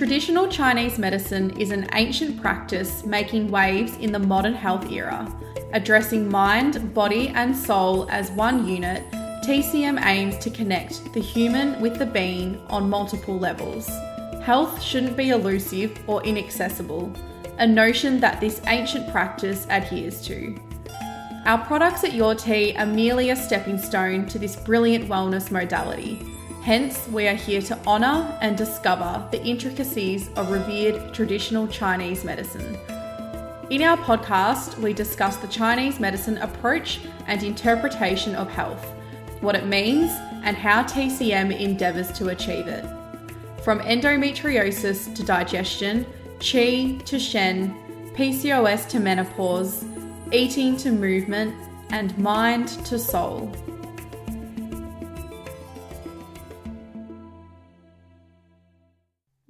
Traditional Chinese medicine is an ancient practice making waves in the modern health era. Addressing mind, body, and soul as one unit, TCM aims to connect the human with the being on multiple levels. Health shouldn't be elusive or inaccessible, a notion that this ancient practice adheres to. Our products at Your Tea are merely a stepping stone to this brilliant wellness modality. Hence, we are here to honour and discover the intricacies of revered traditional Chinese medicine. In our podcast, we discuss the Chinese medicine approach and interpretation of health, what it means, and how TCM endeavours to achieve it. From endometriosis to digestion, qi to shen, PCOS to menopause, eating to movement, and mind to soul.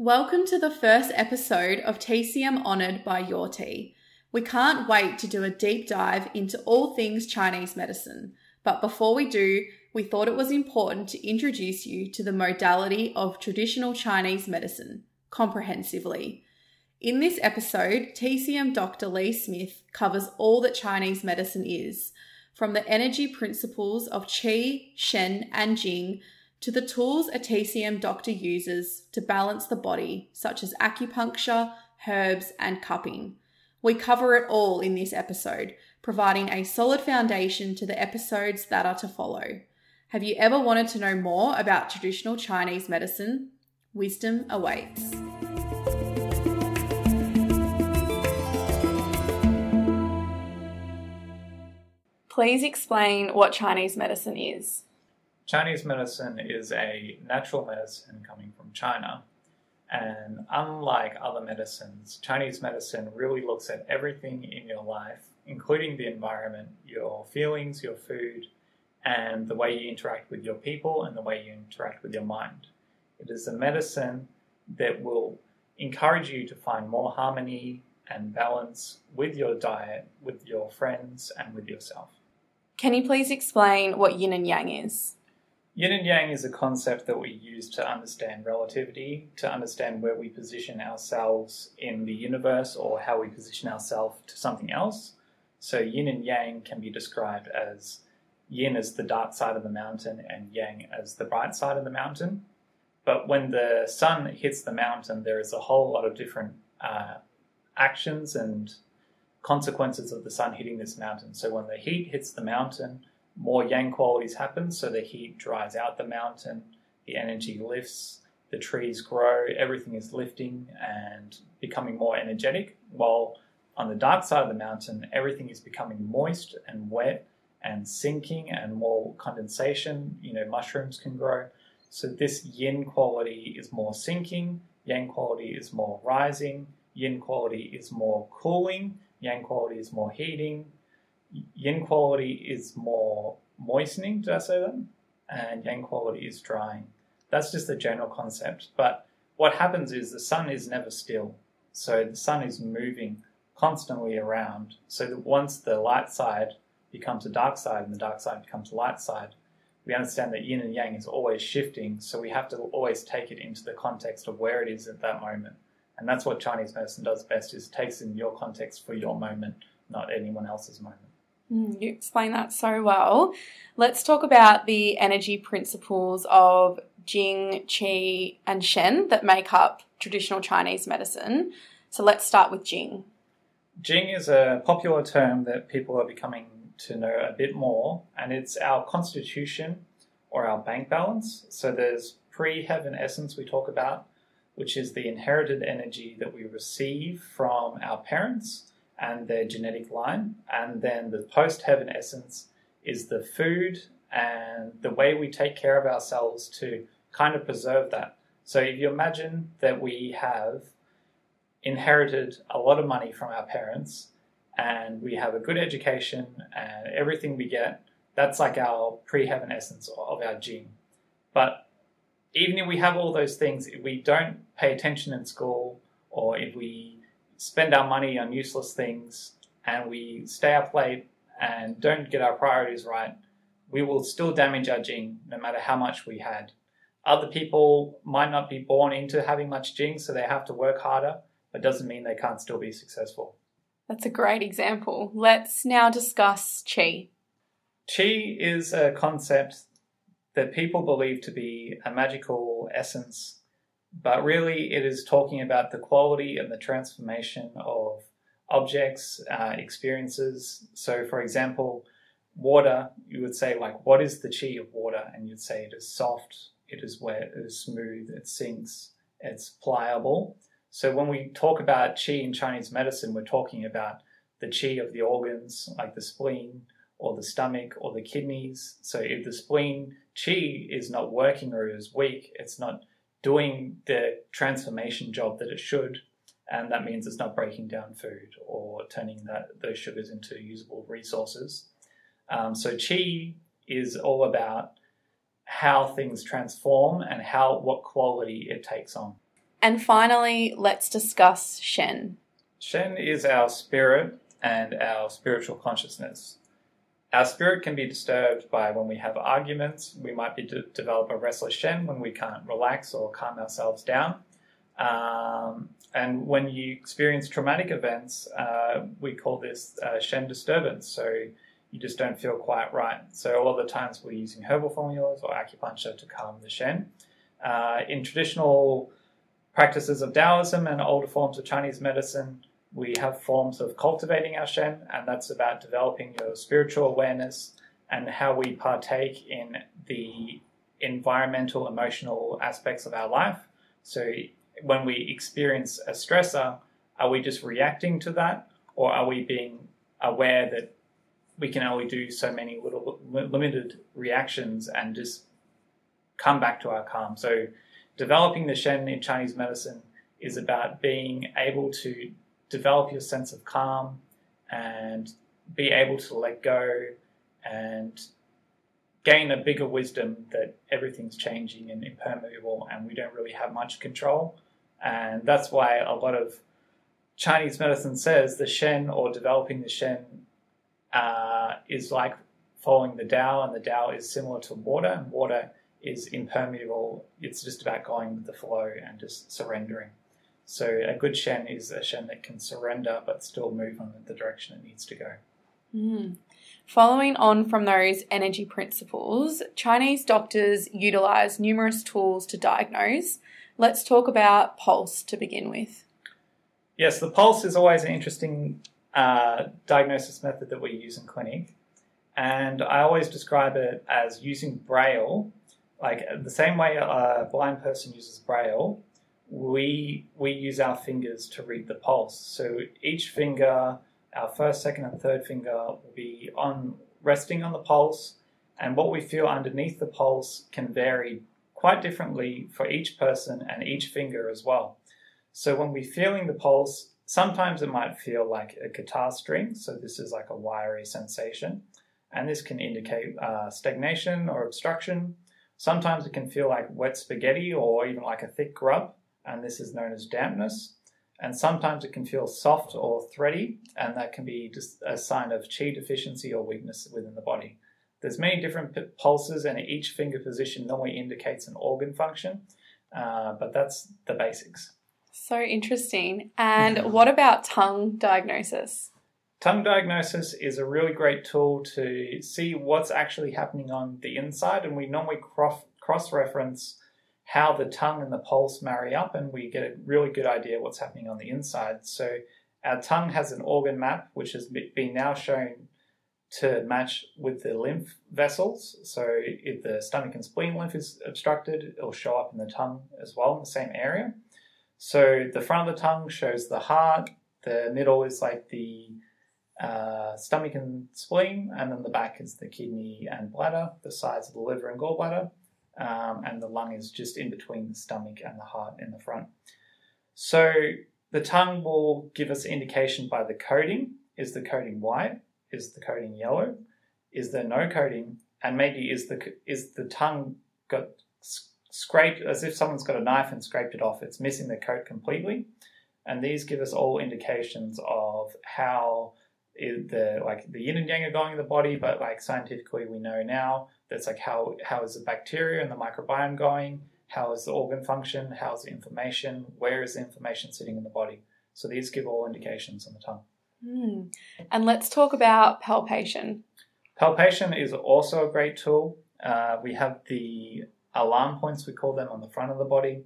Welcome to the first episode of TCM Honoured by Your Tea. We can't wait to do a deep dive into all things Chinese medicine. But before we do, we thought it was important to introduce you to the modality of traditional Chinese medicine comprehensively. In this episode, TCM Dr. Lee Smith covers all that Chinese medicine is, from the energy principles of Qi, Shen, and Jing to the tools a TCM doctor uses to balance the body, such as acupuncture, herbs, and cupping. We cover it all in this episode, providing a solid foundation to the episodes that are to follow. Have you ever wanted to know more about traditional Chinese medicine? Wisdom awaits. Please explain what Chinese medicine is. Chinese medicine is a natural medicine coming from China. And unlike other medicines, Chinese medicine really looks at everything in your life, including the environment, your feelings, your food, and the way you interact with your people and the way you interact with your mind. It is a medicine that will encourage you to find more harmony and balance with your diet, with your friends, and with yourself. Can you please explain what yin and yang is? Yin and yang is a concept that we use to understand relativity, to understand where we position ourselves in the universe or how we position ourselves to something else. So, yin and yang can be described as yin as the dark side of the mountain and yang as the bright side of the mountain. But when the sun hits the mountain, there is a whole lot of different uh, actions and consequences of the sun hitting this mountain. So, when the heat hits the mountain, more yang qualities happen, so the heat dries out the mountain, the energy lifts, the trees grow, everything is lifting and becoming more energetic. While on the dark side of the mountain, everything is becoming moist and wet and sinking and more condensation. You know, mushrooms can grow. So this yin quality is more sinking, yang quality is more rising, yin quality is more cooling, yang quality is more heating, yin quality is more moistening, did I say that? And yang quality is drying. That's just the general concept. But what happens is the sun is never still. So the sun is moving constantly around. So that once the light side becomes a dark side and the dark side becomes light side, we understand that yin and yang is always shifting. So we have to always take it into the context of where it is at that moment. And that's what Chinese medicine does best is takes in your context for your moment, not anyone else's moment. Mm, you explain that so well. Let's talk about the energy principles of Jing, Qi, and Shen that make up traditional Chinese medicine. So let's start with Jing. Jing is a popular term that people are becoming to know a bit more, and it's our constitution or our bank balance. So there's pre heaven essence we talk about, which is the inherited energy that we receive from our parents and their genetic line. And then the post heaven essence is the food and the way we take care of ourselves to kind of preserve that. So if you imagine that we have inherited a lot of money from our parents and we have a good education and everything we get, that's like our pre heaven essence of our Jing. But even if we have all those things, if we don't pay attention in school or if we spend our money on useless things and we stay up late and don't get our priorities right, we will still damage our Jing no matter how much we had. Other people might not be born into having much jing, so they have to work harder, but doesn't mean they can't still be successful. That's a great example. Let's now discuss qi. Qi is a concept that people believe to be a magical essence, but really it is talking about the quality and the transformation of objects, uh, experiences. So, for example, water, you would say, like, what is the qi of water? And you'd say it is soft, it is wet, it is smooth, it sinks, it's pliable. So when we talk about qi in Chinese medicine, we're talking about the qi of the organs, like the spleen or the stomach or the kidneys. So if the spleen qi is not working or is weak, it's not doing the transformation job that it should, and that means it's not breaking down food or turning that those sugars into usable resources. Um, so qi is all about how things transform and how what quality it takes on. And finally, let's discuss Shen. Shen is our spirit and our spiritual consciousness. Our spirit can be disturbed by when we have arguments. We might be de- develop a restless Shen when we can't relax or calm ourselves down. Um, and when you experience traumatic events, uh, we call this uh, Shen disturbance. So you just don't feel quite right. So a lot of the times we're using herbal formulas or acupuncture to calm the Shen. Uh, in traditional practices of Taoism and older forms of Chinese medicine, we have forms of cultivating our Shen, and that's about developing your spiritual awareness and how we partake in the environmental, emotional aspects of our life. So when we experience a stressor, are we just reacting to that, or are we being aware that we can only do so many little limited reactions and just come back to our calm? So developing the Shen in Chinese medicine is about being able to develop your sense of calm and be able to let go and gain a bigger wisdom that everything's changing and impermeable and we don't really have much control. And that's why a lot of Chinese medicine says the Shen or developing the Shen uh, is like following the Tao, and the Tao is similar to water, and water is impermeable. It's just about going with the flow and just surrendering. So a good Shen is a Shen that can surrender but still move in the direction it needs to go. Mm. Following on from those energy principles, Chinese doctors utilize numerous tools to diagnose. Let's talk about pulse to begin with. Yes, the pulse is always an interesting uh, diagnosis method that we use in clinic. And I always describe it as using Braille like the same way a blind person uses braille we we use our fingers to read the pulse. So each finger our first second and third finger will be on resting on the pulse. And what we feel underneath the pulse can vary quite differently for each person and each finger as well. So when we're feeling the pulse sometimes it might feel like a guitar string. So this is like a wiry sensation. And this can indicate uh, stagnation or obstruction. Sometimes it can feel like wet spaghetti or even like a thick grub, and this is known as dampness. And sometimes it can feel soft or thready, and that can be just a sign of qi deficiency or weakness within the body. There's many different pulses, and each finger position normally indicates an organ function, uh, but that's the basics. So interesting. And what about tongue diagnosis? Tongue diagnosis is a really great tool to see what's actually happening on the inside, and we normally cross reference how the tongue and the pulse marry up, and we get a really good idea what's happening on the inside. So, our tongue has an organ map which has been now shown to match with the lymph vessels. So, if the stomach and spleen lymph is obstructed, it'll show up in the tongue as well in the same area. So, the front of the tongue shows the heart, the middle is like the uh, stomach and spleen, and then the back is the kidney and bladder, the sides of the liver and gallbladder, um, and the lung is just in between the stomach and the heart in the front. So the tongue will give us indication by the coating. Is the coating white? Is the coating yellow? Is there no coating? And maybe is the is the tongue got scraped as if someone's got a knife and scraped it off? It's missing the coat completely. And these give us all indications of how the like the yin and yang are going in the body, but like scientifically we know now that's like how how is the bacteria and the microbiome going, how is the organ function, how's the inflammation, where is the inflammation sitting in the body. So these give all indications on the tongue. Mm. And let's talk about palpation. Palpation is also a great tool. Uh, we have the alarm points, we call them, on the front of the body,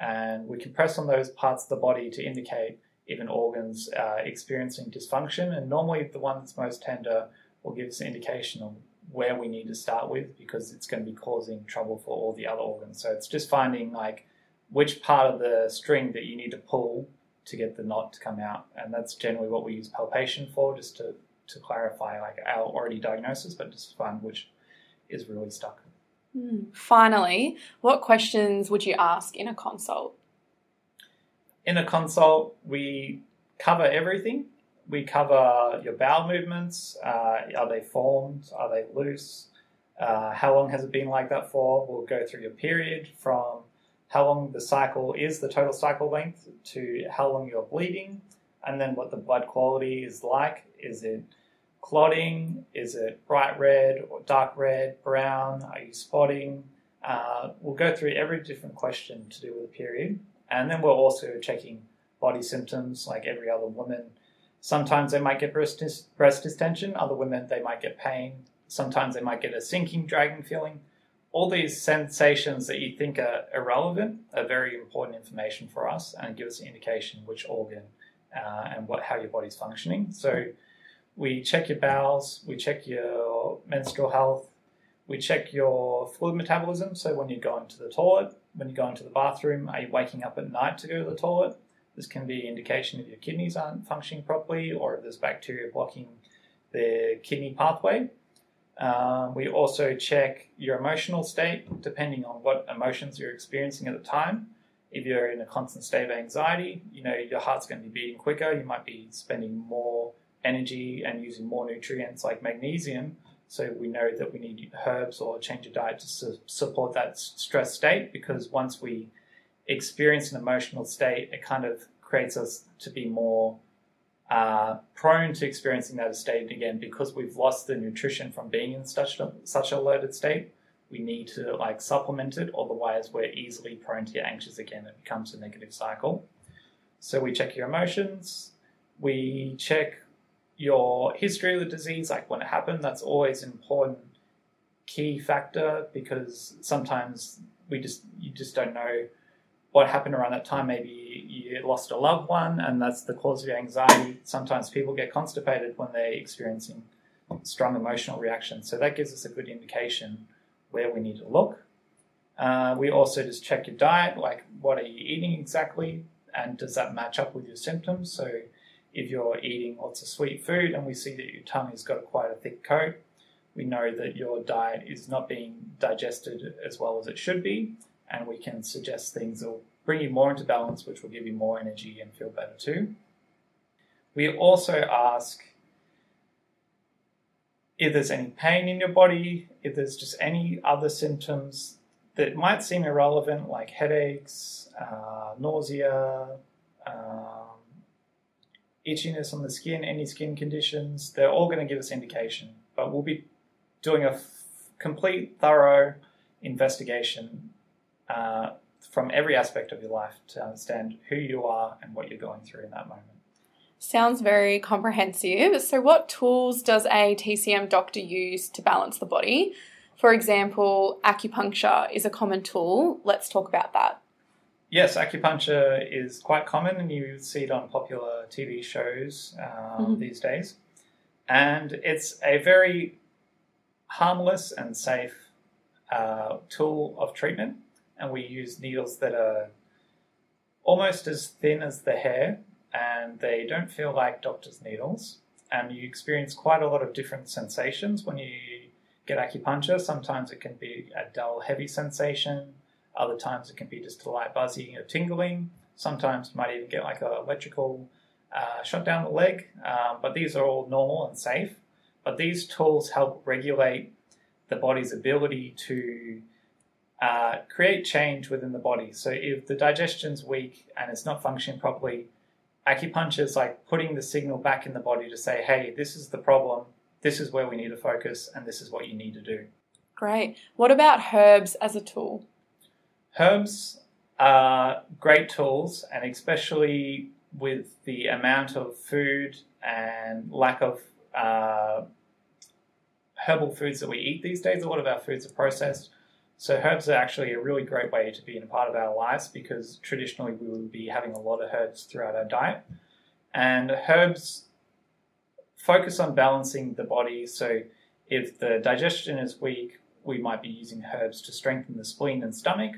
and we can press on those parts of the body to indicate if an organ's uh, experiencing dysfunction. And normally, the one that's most tender will give us an indication of where we need to start with because it's going to be causing trouble for all the other organs. So it's just finding like which part of the string that you need to pull to get the knot to come out, and that's generally what we use palpation for, just to to clarify like our already diagnosis, but just find which is really stuck. Mm. Finally, what questions would you ask in a consult? In a consult, we cover everything. We cover your bowel movements. Uh, are they formed? Are they loose? Uh, how long has it been like that for? We'll go through your period from how long the cycle is, the total cycle length, to how long you're bleeding, and then what the blood quality is like. Is it clotting? Is it bright red or dark red, brown? Are you spotting? Uh, we'll go through every different question to do with the period, and then we're also checking body symptoms like every other woman. Sometimes they might get breast, breast distension, other women they might get pain. Sometimes they might get a sinking, dragging feeling all these sensations that you think are irrelevant are very important information for us and give us an indication which organ uh, and what how your body's functioning. So we check your bowels, we check your menstrual health, we check your fluid metabolism. So when you go into the toilet, when you go into the bathroom, are you waking up at night to go to the toilet? This can be indication if your kidneys aren't functioning properly or if there's bacteria blocking the kidney pathway. Um, we also check your emotional state, depending on what emotions you're experiencing at the time. If you're in a constant state of anxiety, you know your heart's going to be beating quicker. You might be spending more energy and using more nutrients like magnesium. So we know that we need herbs or change of diet to su- support that stress state because once we experience an emotional state, it kind of creates us to be more uh, prone to experiencing that state again because we've lost the nutrition from being in such a, such a loaded state. We need to like supplement it, otherwise we're easily prone to get anxious again. It becomes a negative cycle. So we check your emotions. We check your history of the disease, like when it happened. That's always an important key factor because sometimes we just you just don't know what happened around that time. Maybe you lost a loved one, and that's the cause of your anxiety. Sometimes people get constipated when they're experiencing strong emotional reactions. So that gives us a good indication where we need to look. Uh, we also just check your diet, like what are you eating exactly, and does that match up with your symptoms? So if you're eating lots of sweet food and we see that your tongue has got quite a thick coat, we know that your diet is not being digested as well as it should be and we can suggest things that will bring you more into balance, which will give you more energy and feel better too. We also ask if there's any pain in your body, if there's just any other symptoms that might seem irrelevant, like headaches, uh, nausea, um, itchiness on the skin, any skin conditions, they're all going to give us indication. But we'll be doing a f- complete, thorough investigation uh, from every aspect of your life to understand who you are and what you're going through in that moment. Sounds very comprehensive. So, what tools does a TCM doctor use to balance the body? For example, acupuncture is a common tool. Let's talk about that. Yes, acupuncture is quite common, and you see it on popular TV shows um, mm-hmm. these days. And it's a very harmless and safe uh, tool of treatment and we use needles that are almost as thin as the hair and they don't feel like doctor's needles. And you experience quite a lot of different sensations when you get acupuncture. Sometimes it can be a dull, heavy sensation. Other times it can be just a light buzzing or tingling. Sometimes you might even get like an electrical uh, shot down the leg. Um, but these are all normal and safe. But these tools help regulate the body's ability to uh, create change within the body. So if the digestion's weak and it's not functioning properly, acupuncture is like putting the signal back in the body to say, hey, this is the problem, this is where we need to focus, and this is what you need to do. Great. What about herbs as a tool? Herbs are great tools, and especially with the amount of food and lack of uh, herbal foods that we eat these days, a lot of our foods are processed. So herbs are actually a really great way to be in a part of our lives because traditionally we would be having a lot of herbs throughout our diet. And herbs focus on balancing the body. So if the digestion is weak, we might be using herbs to strengthen the spleen and stomach,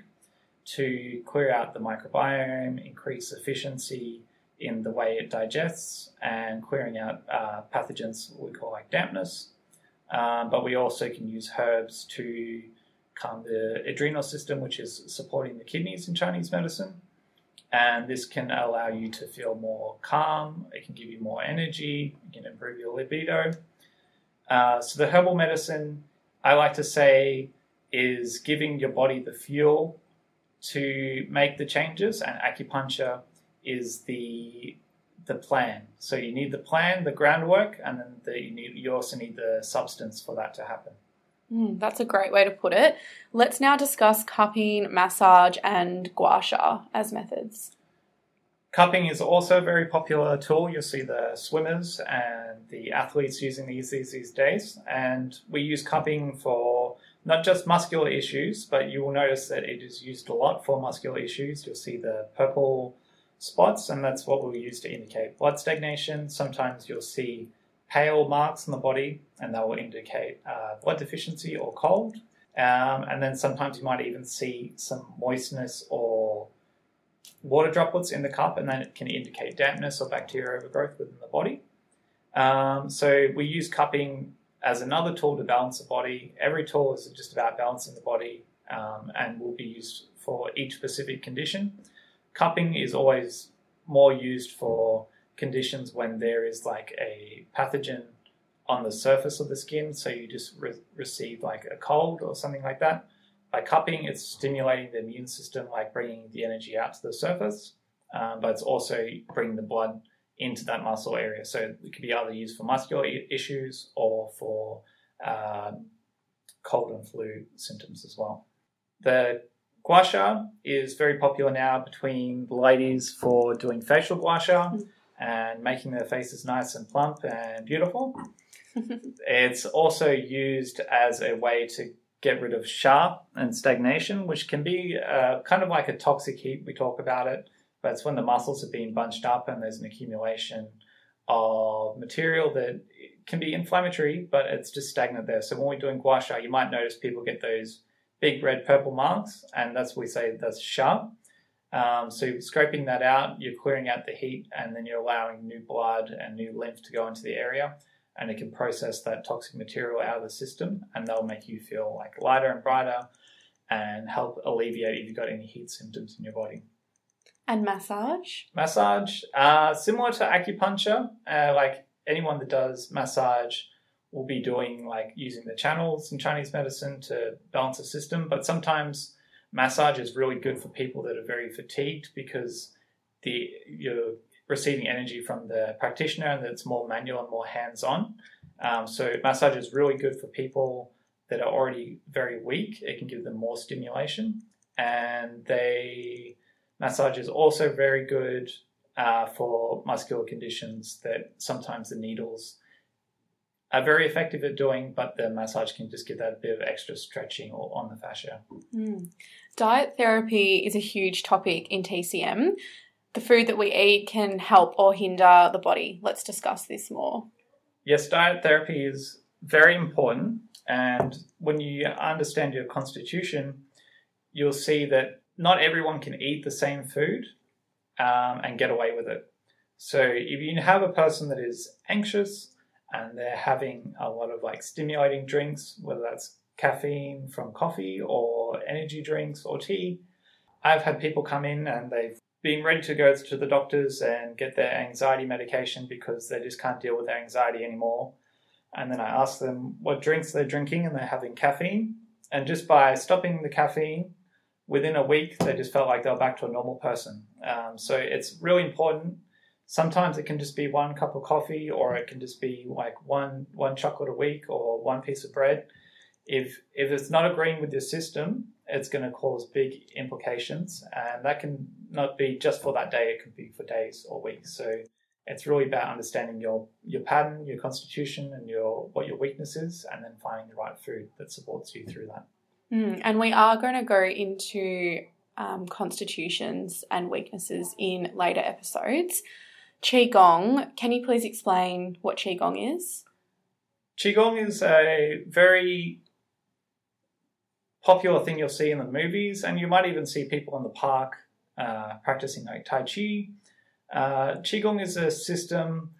to clear out the microbiome, increase efficiency in the way it digests, and clearing out uh, pathogens we call like dampness. Um, but we also can use herbs to calm the adrenal system, which is supporting the kidneys in Chinese medicine. And this can allow you to feel more calm, it can give you more energy, it can improve your libido. Uh, so, the herbal medicine, I like to say, is giving your body the fuel to make the changes, and acupuncture is the the plan. So you need the plan, the groundwork, and then the, you need you also need the substance for that to happen. Mm, that's a great way to put it. Let's now discuss cupping, massage, and gua sha as methods. Cupping is also a very popular tool. You'll see the swimmers and the athletes using these these, these days. And we use cupping for not just muscular issues, but you will notice that it is used a lot for muscular issues. You'll see the purple spots, and that's what we'll use to indicate blood stagnation. Sometimes you'll see pale marks on the body, and that will indicate uh, blood deficiency or cold. Um, and then sometimes you might even see some moistness or water droplets in the cup, and then it can indicate dampness or bacterial overgrowth within the body. Um, so we use cupping as another tool to balance the body. Every tool is just about balancing the body um, and will be used for each specific condition. Cupping is always more used for conditions when there is like a pathogen on the surface of the skin, so you just re- receive like a cold or something like that. By cupping, it's stimulating the immune system, like bringing the energy out to the surface, um, but it's also bringing the blood into that muscle area. So it could be either used for muscular issues or for uh, cold and flu symptoms as well. The gua sha is very popular now between ladies for doing facial gua sha. And making their faces nice and plump and beautiful. it's also used as a way to get rid of sha and stagnation, which can be uh, kind of like a toxic heat. We talk about it, but it's when the muscles have been bunched up and there's an accumulation of material that can be inflammatory, but it's just stagnant there. So when we're doing gua sha, you might notice people get those big red purple marks, and that's what we say that's sha. Um, so scraping that out, you're clearing out the heat, and then you're allowing new blood and new lymph to go into the area, and it can process that toxic material out of the system, and that'll make you feel like lighter and brighter, and help alleviate if you've got any heat symptoms in your body. And massage? Massage, uh, similar to acupuncture, uh, like anyone that does massage will be doing like using the channels in Chinese medicine to balance the system, but sometimes massage is really good for people that are very fatigued because the you're receiving energy from the practitioner and it's more manual and more hands-on. Um, so massage is really good for people that are already very weak. It can give them more stimulation, and they massage is also very good uh, for muscular conditions that sometimes the needles are very effective at doing, but the massage can just give that bit of extra stretching or on the fascia. Mm. Diet therapy is a huge topic in TCM. The food that we eat can help or hinder the body. Let's discuss this more. Yes, diet therapy is very important. And when you understand your constitution, you'll see that not everyone can eat the same food um, and get away with it. So if you have a person that is anxious and they're having a lot of like stimulating drinks, whether that's caffeine from coffee or energy drinks or tea. I've had people come in and they've been ready to go to the doctors and get their anxiety medication because they just can't deal with their anxiety anymore. And then I ask them what drinks they're drinking and they're having caffeine. And just by stopping the caffeine, within a week, they just felt like they were back to a normal person. Um, so it's really important Sometimes it can just be one cup of coffee, or it can just be like one one chocolate a week or one piece of bread. If if it's not agreeing with your system, it's going to cause big implications, and that can not be just for that day. It can be for days or weeks. So it's really about understanding your your pattern, your constitution, and your what your weakness is, and then finding the right food that supports you through that. Mm, and we are going to go into um, constitutions and weaknesses in later episodes. Qigong, can you please explain what Qigong is? Qigong is a very popular thing you'll see in the movies, and you might even see people in the park uh, practicing like Tai Chi. Uh, Qigong is a system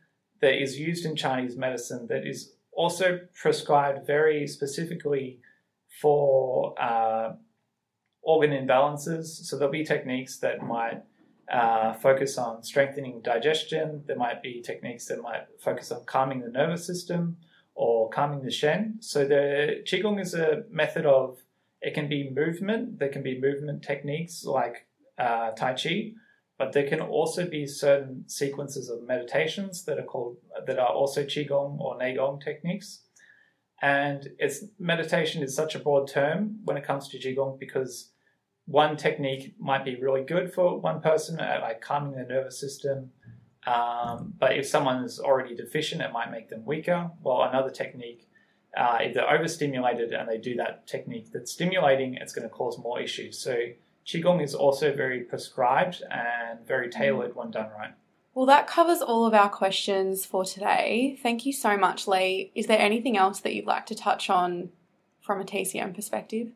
that is used in Chinese medicine that is also prescribed very specifically for uh, organ imbalances. So there'll be techniques that might uh, focus on strengthening digestion. There might be techniques that might focus on calming the nervous system or calming the shen. So the qigong is a method of it can be movement. There can be movement techniques like uh, tai chi, but there can also be certain sequences of meditations that are called that are also qigong or neigong techniques. And it's meditation is such a broad term when it comes to qigong because one technique might be really good for one person at like calming the nervous system. Um, but if someone is already deficient, it might make them weaker. While another technique, uh, if they're overstimulated and they do that technique that's stimulating, it's going to cause more issues. So Qigong is also very prescribed and very tailored when done right. Well, that covers all of our questions for today. Thank you so much, Lee. Is there anything else that you'd like to touch on from a TCM perspective?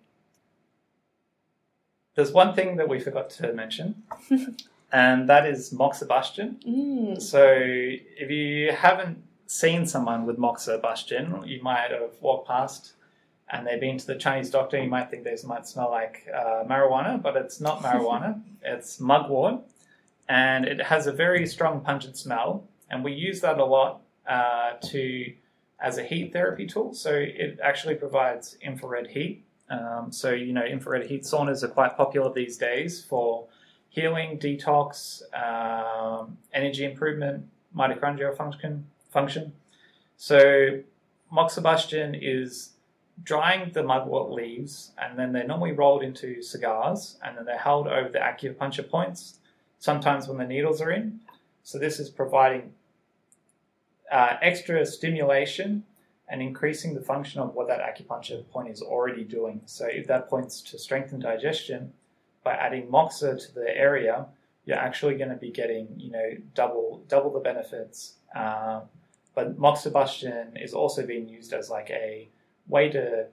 There's one thing that we forgot to mention, and that is moxibustion. Mm. So, if you haven't seen someone with moxibustion, you might have walked past and they've been to the Chinese doctor. You might think these might smell like uh, marijuana, but it's not marijuana. it's mugwort, and it has a very strong pungent smell. And we use that a lot uh, to as a heat therapy tool. So it actually provides infrared heat um, so, you know, infrared heat saunas are quite popular these days for healing, detox, um, energy improvement, mitochondrial function. function. So, moxibustion is drying the mugwort leaves, and then they're normally rolled into cigars, and then they're held over the acupuncture points, sometimes when the needles are in. So, this is providing uh, extra stimulation and increasing the function of what that acupuncture point is already doing. So if that points to strengthen digestion, by adding moxa to the area, you're actually going to be getting, you know, double double the benefits. Um, but moxibustion is also being used as like a way to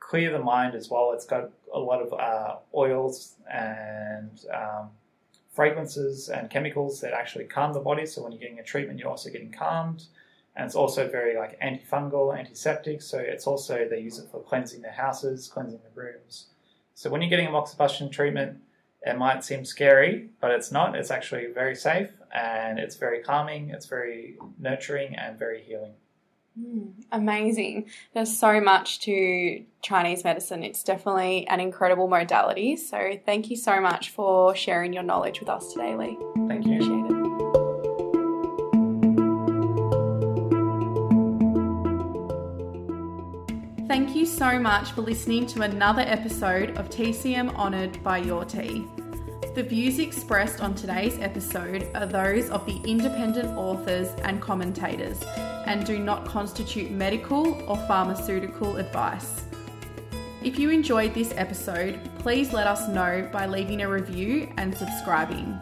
clear the mind as well. It's got a lot of uh, oils and um, fragrances and chemicals that actually calm the body. So when you're getting a treatment, you're also getting calmed and it's also very like antifungal, antiseptic. So it's also they use it for cleansing their houses, cleansing their rooms. So when you're getting a moxibustion treatment, it might seem scary, but it's not. It's actually very safe and it's very calming. It's very nurturing and very healing. Mm, amazing. There's so much to Chinese medicine. It's definitely an incredible modality. So thank you so much for sharing your knowledge with us today, Lee. Thank you. Appreciate it. Thank you so much for listening to another episode of TCM Honoured by Your Tea. The views expressed on today's episode are those of the independent authors and commentators and do not constitute medical or pharmaceutical advice. If you enjoyed this episode, please let us know by leaving a review and subscribing.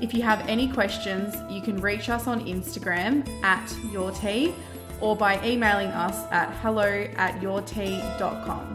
If you have any questions, you can reach us on Instagram at your tea or by emailing us at hello at yourtea.com.